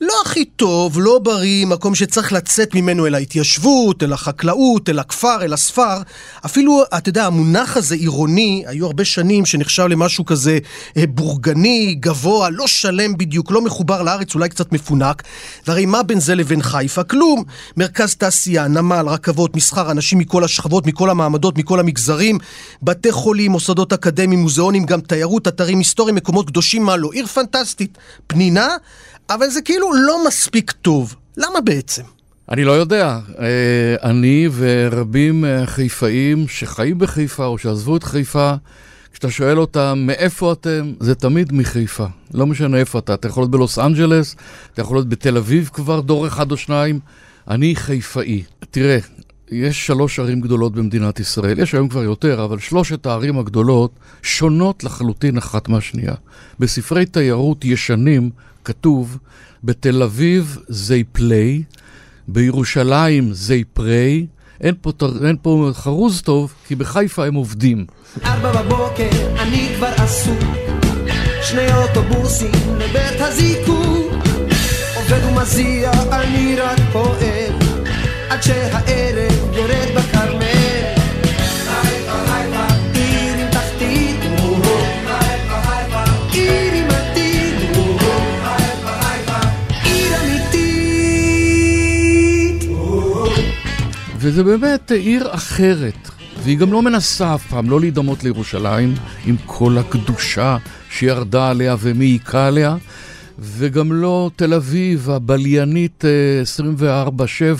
לא הכי טוב, לא בריא, מקום שצריך לצאת ממנו אל ההתיישבות, אל החקלאות, אל הכפר, אל הספר. אפילו, אתה יודע, המונח הזה עירוני, היו הרבה שנים שנחשב למשהו כזה אה, בורגני, גבוה, לא שלם בדיוק, לא מחובר לארץ, אולי קצת מפונק. והרי מה בין זה לבין חיפה? כלום. מרכז תעשייה, נמל, רכבות, מסחר, אנשים מכל השכבות, מכל המעמדות, מכל המגזרים, בתי חולים, מוסדות אקדמיים, מוזיאונים, גם תיירות, אתרים היסטוריים, מקומות קדושים, מה לא. עיר פנטסטית. פנינה, אבל זה כאילו לא מספיק טוב. למה בעצם? אני לא יודע. אה, אני ורבים חיפאים שחיים בחיפה או שעזבו את חיפה, כשאתה שואל אותם מאיפה אתם, זה תמיד מחיפה. לא משנה איפה אתה. אתה יכול להיות בלוס אנג'לס, אתה יכול להיות בתל אביב כבר דור אחד או שניים. אני חיפאי. תראה, יש שלוש ערים גדולות במדינת ישראל, יש היום כבר יותר, אבל שלושת הערים הגדולות שונות לחלוטין אחת מהשנייה. בספרי תיירות ישנים כתוב, בתל אביב זה פליי, בירושלים זה פריי, אין פה, אין פה חרוז טוב, כי בחיפה הם עובדים. ארבע בבוקר, אני כבר עסוק, שני אוטובוסים לבית הזיקוק, עובד ומזיע, אני רק פועל, עד שהערב וזה באמת עיר אחרת, והיא גם לא מנסה אף פעם לא להידמות לירושלים עם כל הקדושה שירדה עליה ומעיקה עליה, וגם לא תל אביב הבליינית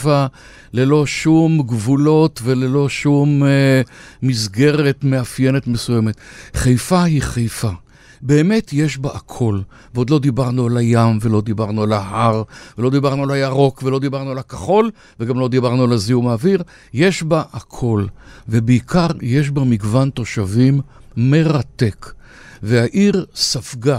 24-7 אה, ללא שום גבולות וללא שום אה, מסגרת מאפיינת מסוימת. חיפה היא חיפה. באמת יש בה הכל. ועוד לא דיברנו על הים, ולא דיברנו על ההר, ולא דיברנו על הירוק, ולא דיברנו על הכחול, וגם לא דיברנו על הזיהום האוויר. יש בה הכל, ובעיקר יש בה מגוון תושבים מרתק. והעיר ספגה.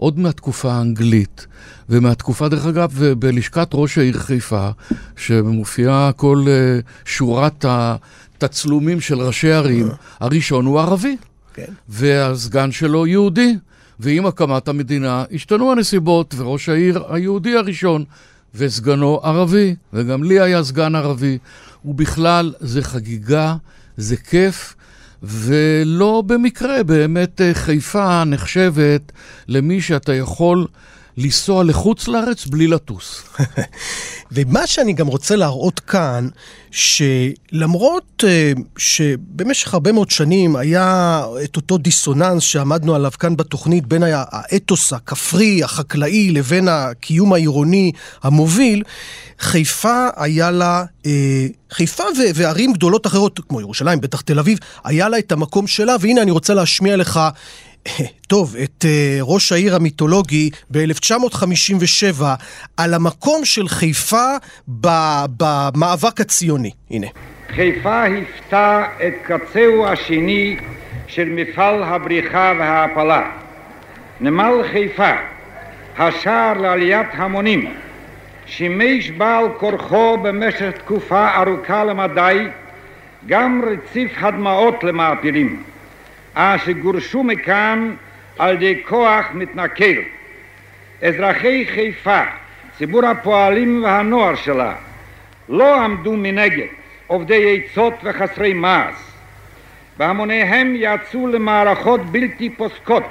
עוד מהתקופה האנגלית, ומהתקופה, דרך אגב, בלשכת ראש העיר חיפה, שמופיעה כל uh, שורת התצלומים של ראשי ערים, הראשון הוא ערבי. כן. והסגן שלו יהודי. ועם הקמת המדינה השתנו הנסיבות, וראש העיר היהודי הראשון, וסגנו ערבי, וגם לי היה סגן ערבי. ובכלל, זה חגיגה, זה כיף, ולא במקרה, באמת אה, חיפה נחשבת למי שאתה יכול לנסוע לחוץ לארץ בלי לטוס. [laughs] ומה שאני גם רוצה להראות כאן, שלמרות uh, שבמשך הרבה מאוד שנים היה את אותו דיסוננס שעמדנו עליו כאן בתוכנית בין האתוס הכפרי, החקלאי, לבין הקיום העירוני המוביל, חיפה היה לה, uh, חיפה וערים גדולות אחרות, כמו ירושלים, בטח תל אביב, היה לה את המקום שלה, והנה אני רוצה להשמיע לך טוב, את uh, ראש העיר המיתולוגי ב-1957 על המקום של חיפה במאבק הציוני. הנה. חיפה היוותה את קצהו השני של מפעל הבריחה וההעפלה. נמל חיפה, השער לעליית המונים, שימש בעל כורחו במשך תקופה ארוכה למדי גם רציף הדמעות למעפילים. אשר גורשו מכאן על ידי כוח מתנכל. אזרחי חיפה, ציבור הפועלים והנוער שלה, לא עמדו מנגד עובדי עצות וחסרי מעש. בהמוניהם יצאו למערכות בלתי פוסקות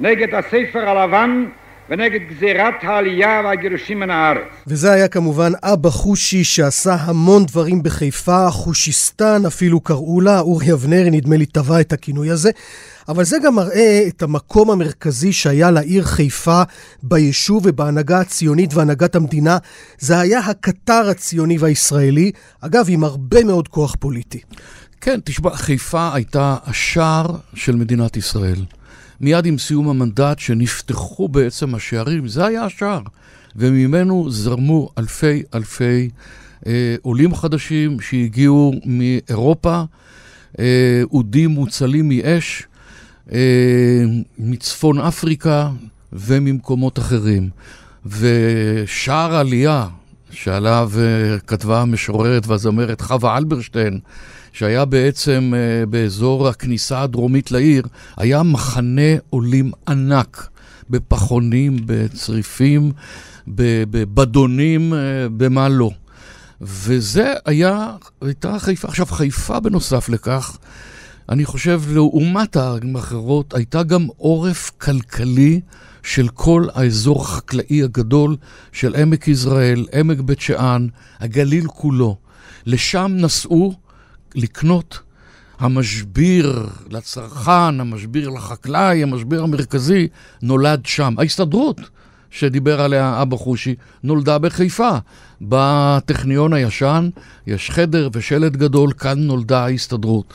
נגד הספר הלבן ונגד גזירת העלייה והגירושים מן הארץ. וזה היה כמובן אבא חושי שעשה המון דברים בחיפה, חושיסטן אפילו קראו לה, אורי אבנרי נדמה לי טבע את הכינוי הזה. אבל זה גם מראה את המקום המרכזי שהיה לעיר חיפה ביישוב ובהנהגה הציונית והנהגת המדינה. זה היה הקטר הציוני והישראלי, אגב, עם הרבה מאוד כוח פוליטי. כן, תשמע, חיפה הייתה השער של מדינת ישראל. מיד עם סיום המנדט שנפתחו בעצם השערים, זה היה השער. וממנו זרמו אלפי אלפי אה, עולים חדשים שהגיעו מאירופה, אה, אודים מוצלים מאש, אה, מצפון אפריקה וממקומות אחרים. ושער עלייה, שעליו אה, כתבה המשוררת והזמרת חווה אלברשטיין, שהיה בעצם uh, באזור הכניסה הדרומית לעיר, היה מחנה עולים ענק, בפחונים, בצריפים, בבדונים, uh, במה לא. וזה היה, הייתה חיפה. עכשיו, חיפה בנוסף לכך, אני חושב, לעומת הערים האחרות, הייתה גם עורף כלכלי של כל האזור החקלאי הגדול של עמק יזרעאל, עמק בית שאן, הגליל כולו. לשם נסעו לקנות. המשביר לצרכן, המשביר לחקלאי, המשביר המרכזי, נולד שם. ההסתדרות שדיבר עליה אבא חושי, נולדה בחיפה. בטכניון הישן יש חדר ושלט גדול, כאן נולדה ההסתדרות.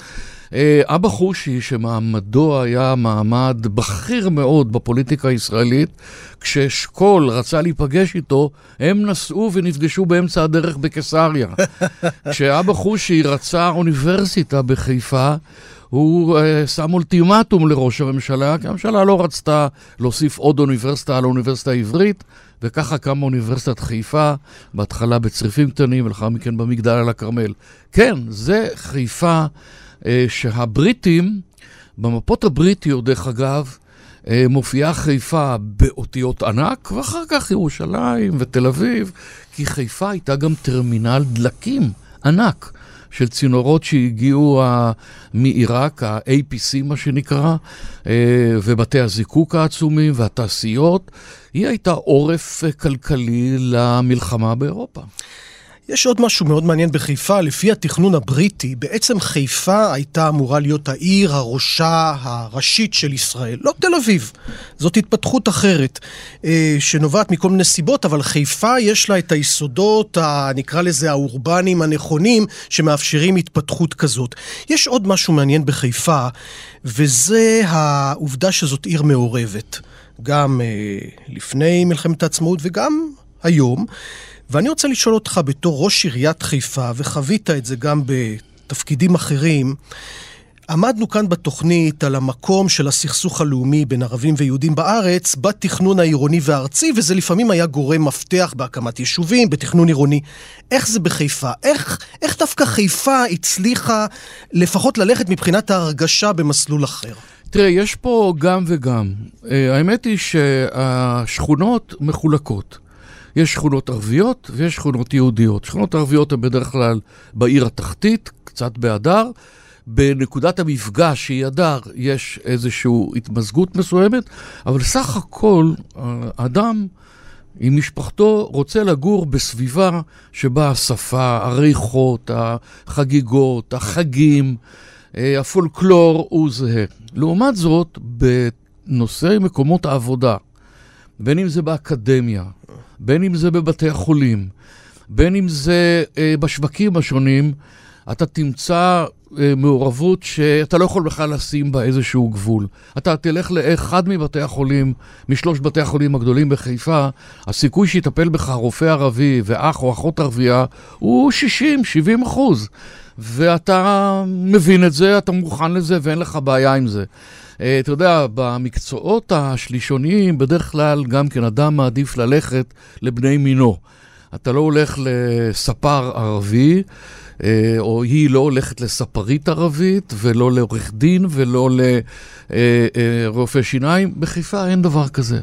אה, אבא חושי, שמעמדו היה מעמד בכיר מאוד בפוליטיקה הישראלית, כשאשכול רצה להיפגש איתו, הם נסעו ונפגשו באמצע הדרך בקיסריה. [laughs] כשאבא חושי רצה אוניברסיטה בחיפה, הוא uh, שם אולטימטום לראש הממשלה, כי הממשלה לא רצתה להוסיף עוד אוניברסיטה על האוניברסיטה העברית, וככה קמה אוניברסיטת חיפה, בהתחלה בצריפים קטנים ולאחר מכן במגדל על הכרמל. כן, זה חיפה אה, שהבריטים, במפות הבריטיות, דרך אגב, אה, מופיעה חיפה באותיות ענק, ואחר כך ירושלים ותל אביב, כי חיפה הייתה גם טרמינל דלקים ענק. של צינורות שהגיעו uh, מעיראק, ה-APC מה שנקרא, uh, ובתי הזיקוק העצומים והתעשיות. היא הייתה עורף uh, כלכלי למלחמה באירופה. יש עוד משהו מאוד מעניין בחיפה, לפי התכנון הבריטי, בעצם חיפה הייתה אמורה להיות העיר הראשה הראשית של ישראל, לא תל אביב. זאת התפתחות אחרת, אה, שנובעת מכל מיני סיבות, אבל חיפה יש לה את היסודות, נקרא לזה האורבניים הנכונים, שמאפשרים התפתחות כזאת. יש עוד משהו מעניין בחיפה, וזה העובדה שזאת עיר מעורבת. גם אה, לפני מלחמת העצמאות וגם היום. ואני רוצה לשאול אותך בתור ראש עיריית חיפה, וחווית את זה גם בתפקידים אחרים, עמדנו כאן בתוכנית על המקום של הסכסוך הלאומי בין ערבים ויהודים בארץ, בתכנון העירוני והארצי, וזה לפעמים היה גורם מפתח בהקמת יישובים, בתכנון עירוני. איך זה בחיפה? איך, איך דווקא חיפה הצליחה לפחות ללכת מבחינת ההרגשה במסלול אחר? תראה, יש פה גם וגם. אה, האמת היא שהשכונות מחולקות. יש שכונות ערביות ויש שכונות יהודיות. שכונות ערביות הן בדרך כלל בעיר התחתית, קצת בהדר, בנקודת המפגש שהיא הדר יש איזושהי התמזגות מסוימת, אבל סך הכל האדם עם משפחתו רוצה לגור בסביבה שבה השפה, הריחות, החגיגות, החגים, אה, הפולקלור הוא זהה. לעומת זאת, בנושאי מקומות העבודה, בין אם זה באקדמיה, בין אם זה בבתי החולים, בין אם זה אה, בשווקים השונים, אתה תמצא אה, מעורבות שאתה לא יכול בכלל לשים בה איזשהו גבול. אתה תלך לאחד מבתי החולים, משלוש בתי החולים הגדולים בחיפה, הסיכוי שיטפל בך רופא ערבי ואח או אחות ערבייה הוא 60-70 אחוז. ואתה מבין את זה, אתה מוכן לזה ואין לך בעיה עם זה. אה, אתה יודע, במקצועות השלישוניים, בדרך כלל גם כן אדם מעדיף ללכת לבני מינו. אתה לא הולך לספר ערבי, אה, או היא לא הולכת לספרית ערבית, ולא לעורך דין, ולא לרופא שיניים. בחיפה אין דבר כזה.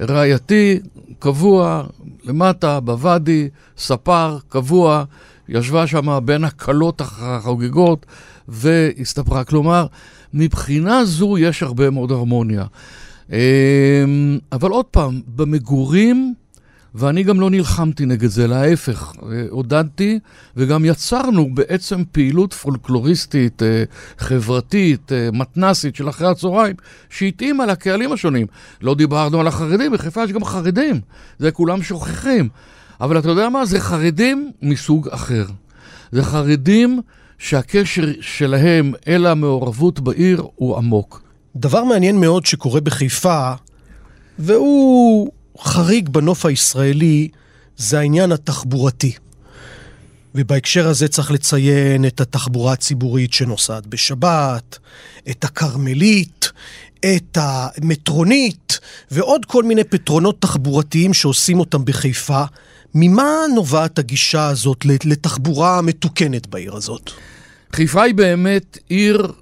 רעייתי, קבוע, למטה, בוואדי, ספר, קבוע, ישבה שם בין הקלות החוגגות והסתפרה. כלומר, מבחינה זו יש הרבה מאוד הרמוניה. אה, אבל עוד פעם, במגורים ואני גם לא נלחמתי נגד זה, להפך, אה, עודדתי וגם יצרנו בעצם פעילות פולקלוריסטית, אה, חברתית, אה, מתנסית של אחרי הצהריים, שהתאימה לקהלים השונים. לא דיברנו על החרדים, בחיפה יש גם חרדים, זה כולם שוכחים. אבל אתה יודע מה? זה חרדים מסוג אחר. זה חרדים שהקשר שלהם אל המעורבות בעיר הוא עמוק. דבר מעניין מאוד שקורה בחיפה, והוא חריג בנוף הישראלי זה העניין התחבורתי. ובהקשר הזה צריך לציין את התחבורה הציבורית שנוסעת בשבת, את הכרמלית, את המטרונית ועוד כל מיני פתרונות תחבורתיים שעושים אותם בחיפה. ממה נובעת הגישה הזאת לתחבורה מתוקנת בעיר הזאת? חיפה היא באמת עיר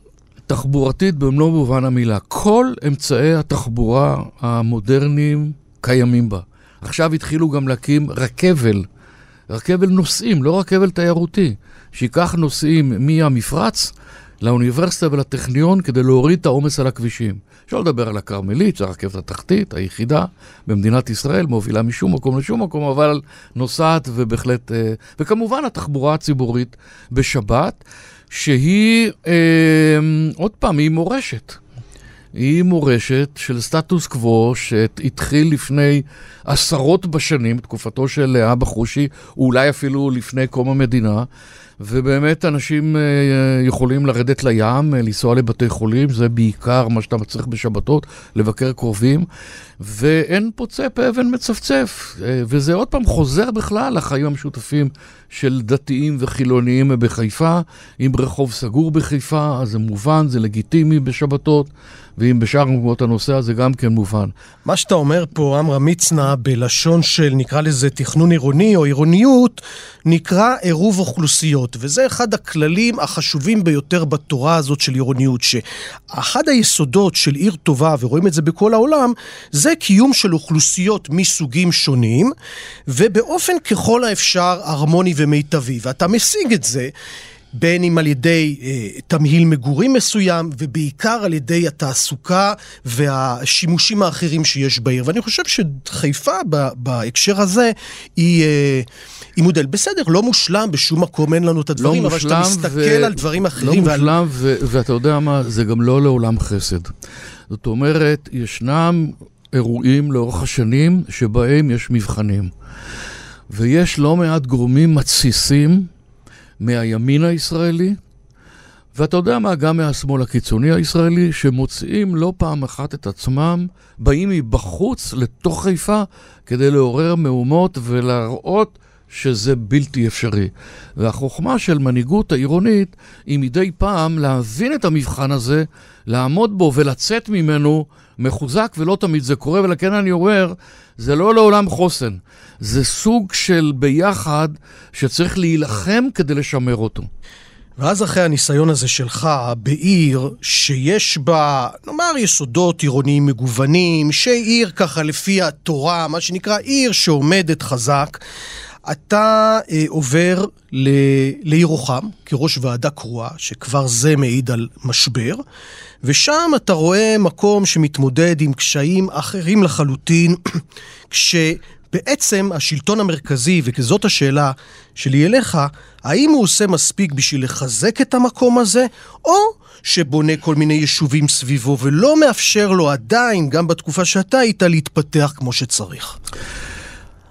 תחבורתית במלוא מובן המילה. כל אמצעי התחבורה המודרניים קיימים בה. עכשיו התחילו גם להקים רכבל, רכבל נוסעים, לא רכבל תיירותי, שייקח נוסעים מהמפרץ לאוניברסיטה ולטכניון כדי להוריד את העומס על הכבישים. אפשר לדבר על הכרמלית, זו הרכבת התחתית, היחידה במדינת ישראל, מובילה משום מקום לשום מקום, אבל נוסעת ובהחלט... אה, וכמובן התחבורה הציבורית בשבת, שהיא, אה, עוד פעם, היא מורשת. היא מורשת של סטטוס קוו שהתחיל לפני עשרות בשנים, תקופתו של אבא חושי, אולי אפילו לפני קום המדינה, ובאמת אנשים אה, יכולים לרדת לים, אה, לנסוע לבתי חולים, זה בעיקר מה שאתה מצריך בשבתות, לבקר קרובים, ואין פוצה פה אבן מצפצף. אה, וזה עוד פעם חוזר בכלל לחיים המשותפים של דתיים וחילוניים בחיפה. אם רחוב סגור בחיפה, אז זה מובן, זה לגיטימי בשבתות. ואם בשאר מקומות הנושא הזה גם כן מובן. מה שאתה אומר פה, עמרם מצנע, בלשון של נקרא לזה תכנון עירוני או עירוניות, נקרא עירוב אוכלוסיות, וזה אחד הכללים החשובים ביותר בתורה הזאת של עירוניות, שאחד היסודות של עיר טובה, ורואים את זה בכל העולם, זה קיום של אוכלוסיות מסוגים שונים, ובאופן ככל האפשר הרמוני ומיטבי, ואתה משיג את זה. בין אם על ידי אה, תמהיל מגורים מסוים, ובעיקר על ידי התעסוקה והשימושים האחרים שיש בעיר. ואני חושב שחיפה בהקשר הזה היא, אה, היא מודל. בסדר, לא מושלם, בשום מקום אין לנו את הדברים, לא אבל כשאתה מסתכל ו... על דברים אחרים... לא מושלם, ועל... ו... ואתה יודע מה, זה גם לא לעולם חסד. זאת אומרת, ישנם אירועים לאורך השנים שבהם יש מבחנים. ויש לא מעט גורמים מתסיסים מהימין הישראלי, ואתה יודע מה, גם מהשמאל הקיצוני הישראלי, שמוצאים לא פעם אחת את עצמם, באים מבחוץ לתוך חיפה כדי לעורר מהומות ולהראות שזה בלתי אפשרי. והחוכמה של מנהיגות העירונית היא מדי פעם להבין את המבחן הזה, לעמוד בו ולצאת ממנו מחוזק, ולא תמיד זה קורה, ולכן אני אומר, זה לא לעולם חוסן. זה סוג של ביחד שצריך להילחם כדי לשמר אותו. ואז אחרי הניסיון הזה שלך בעיר שיש בה, נאמר, יסודות עירוניים מגוונים, שעיר ככה לפי התורה, מה שנקרא עיר שעומדת חזק, אתה אה, עובר ל... לירוחם כראש ועדה קרואה, שכבר זה מעיד על משבר, ושם אתה רואה מקום שמתמודד עם קשיים אחרים לחלוטין, [clears throat] כשבעצם השלטון המרכזי, וזאת השאלה שלי אליך, האם הוא עושה מספיק בשביל לחזק את המקום הזה, או שבונה כל מיני יישובים סביבו ולא מאפשר לו עדיין, גם בתקופה שאתה היית, להתפתח כמו שצריך.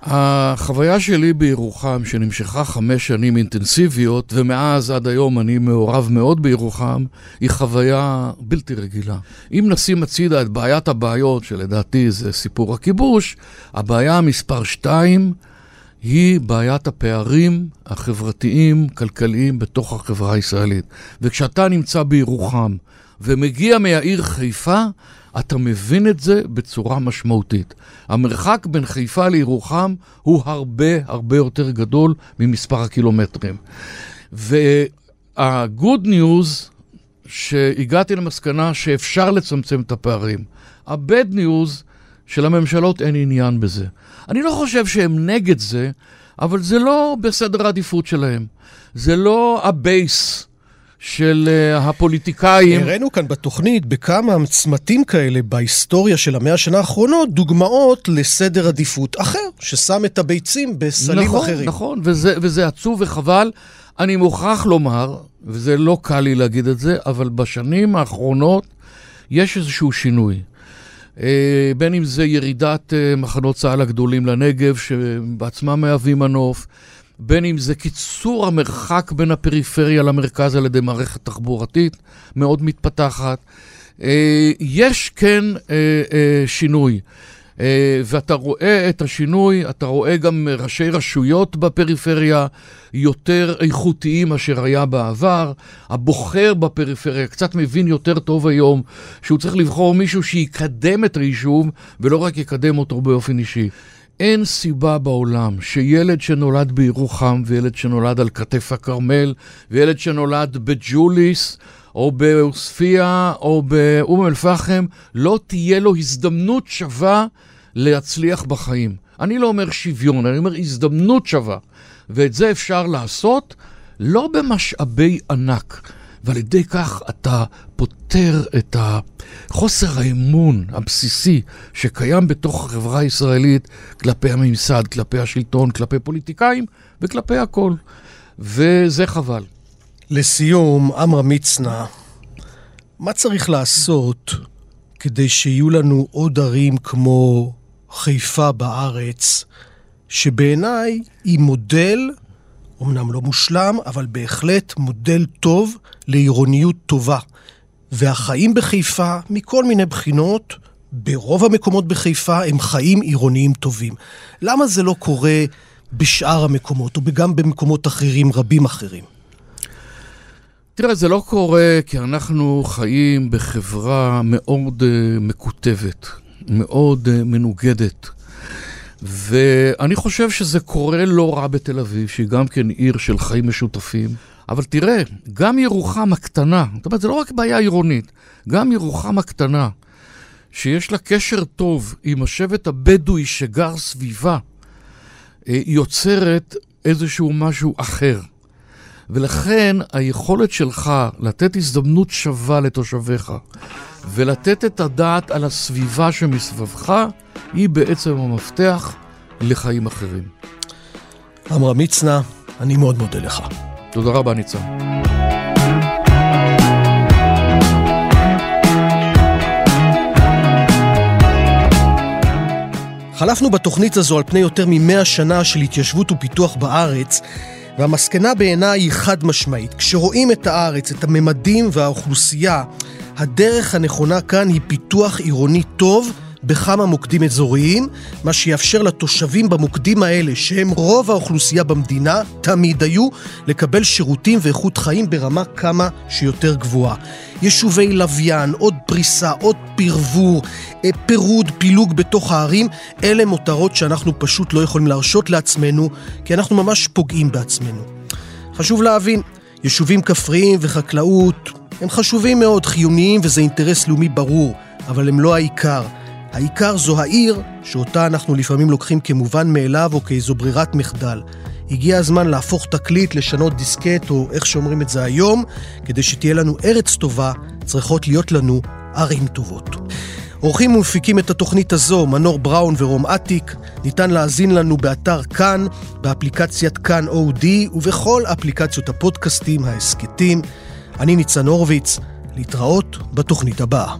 החוויה שלי בירוחם, שנמשכה חמש שנים אינטנסיביות, ומאז עד היום אני מעורב מאוד בירוחם, היא חוויה בלתי רגילה. אם נשים הצידה את בעיית הבעיות, שלדעתי זה סיפור הכיבוש, הבעיה המספר שתיים היא בעיית הפערים החברתיים, כלכליים, בתוך החברה הישראלית. וכשאתה נמצא בירוחם ומגיע מהעיר חיפה, אתה מבין את זה בצורה משמעותית. המרחק בין חיפה לירוחם הוא הרבה הרבה יותר גדול ממספר הקילומטרים. וה-good news, שהגעתי למסקנה שאפשר לצמצם את הפערים. ה-bad news, שלממשלות אין עניין בזה. אני לא חושב שהם נגד זה, אבל זה לא בסדר העדיפות שלהם. זה לא הבייס של uh, הפוליטיקאים. הראינו כאן בתוכנית בכמה צמתים כאלה בהיסטוריה של המאה השנה האחרונות, דוגמאות לסדר עדיפות אחר, ששם את הביצים בסלים נכון, אחרים. נכון, וזה, וזה עצוב וחבל. אני מוכרח לומר, וזה לא קל לי להגיד את זה, אבל בשנים האחרונות יש איזשהו שינוי. אה, בין אם זה ירידת אה, מחנות צה"ל הגדולים לנגב, שבעצמם מהווים מנוף, בין אם זה קיצור המרחק בין הפריפריה למרכז על ידי מערכת תחבורתית מאוד מתפתחת. אה, יש כן שינוי. אה, ואתה רואה את השינוי, אתה רואה גם ראשי רשויות בפריפריה יותר איכותיים מאשר היה בעבר. הבוחר בפריפריה קצת מבין יותר טוב היום שהוא צריך לבחור מישהו שיקדם את היישוב ולא רק יקדם אותו באופן אישי. אין סיבה בעולם שילד שנולד בירוחם וילד שנולד על כתף הכרמל וילד שנולד בג'וליס או בעוספיא או באום אל-פחם לא תהיה לו הזדמנות שווה להצליח בחיים. אני לא אומר שוויון, אני אומר הזדמנות שווה. ואת זה אפשר לעשות לא במשאבי ענק. ועל ידי כך אתה פותר את חוסר האמון הבסיסי שקיים בתוך החברה הישראלית כלפי הממסד, כלפי השלטון, כלפי פוליטיקאים וכלפי הכל. וזה חבל. לסיום, עמרם מצנע, מה צריך לעשות כדי שיהיו לנו עוד ערים כמו חיפה בארץ, שבעיניי היא מודל, אמנם לא מושלם, אבל בהחלט מודל טוב לעירוניות טובה. והחיים בחיפה, מכל מיני בחינות, ברוב המקומות בחיפה הם חיים עירוניים טובים. למה זה לא קורה בשאר המקומות, או גם במקומות אחרים, רבים אחרים? תראה, זה לא קורה כי אנחנו חיים בחברה מאוד uh, מקוטבת. מאוד uh, מנוגדת. ואני חושב שזה קורה לא רע בתל אביב, שהיא גם כן עיר של חיים משותפים. אבל תראה, גם ירוחם הקטנה, זאת אומרת, זה לא רק בעיה עירונית, גם ירוחם הקטנה, שיש לה קשר טוב עם השבט הבדואי שגר סביבה, אה, יוצרת איזשהו משהו אחר. ולכן היכולת שלך לתת הזדמנות שווה לתושביך, ולתת את הדעת על הסביבה שמסביבך, היא בעצם המפתח לחיים אחרים. עמרם מצנע, אני מאוד מודה לך. תודה רבה, ניצן. חלפנו בתוכנית הזו על פני יותר ממאה שנה של התיישבות ופיתוח בארץ, והמסקנה בעיניי היא חד משמעית. כשרואים את הארץ, את הממדים והאוכלוסייה, הדרך הנכונה כאן היא פיתוח עירוני טוב בכמה מוקדים אזוריים, מה שיאפשר לתושבים במוקדים האלה, שהם רוב האוכלוסייה במדינה, תמיד היו, לקבל שירותים ואיכות חיים ברמה כמה שיותר גבוהה. יישובי לוויין, עוד פריסה, עוד פרבור, אה, פירוד, פילוג בתוך הערים, אלה מותרות שאנחנו פשוט לא יכולים להרשות לעצמנו, כי אנחנו ממש פוגעים בעצמנו. חשוב להבין, יישובים כפריים וחקלאות הם חשובים מאוד, חיוניים וזה אינטרס לאומי ברור, אבל הם לא העיקר. העיקר זו העיר שאותה אנחנו לפעמים לוקחים כמובן מאליו או כאיזו ברירת מחדל. הגיע הזמן להפוך תקליט, לשנות דיסקט, או איך שאומרים את זה היום, כדי שתהיה לנו ארץ טובה, צריכות להיות לנו ערים טובות. עורכים ומפיקים את התוכנית הזו, מנור בראון ורום אטיק. ניתן להאזין לנו באתר כאן, באפליקציית כאן אודי ובכל אפליקציות הפודקאסטים, ההסכתים. אני ניצן הורוביץ, להתראות בתוכנית הבאה.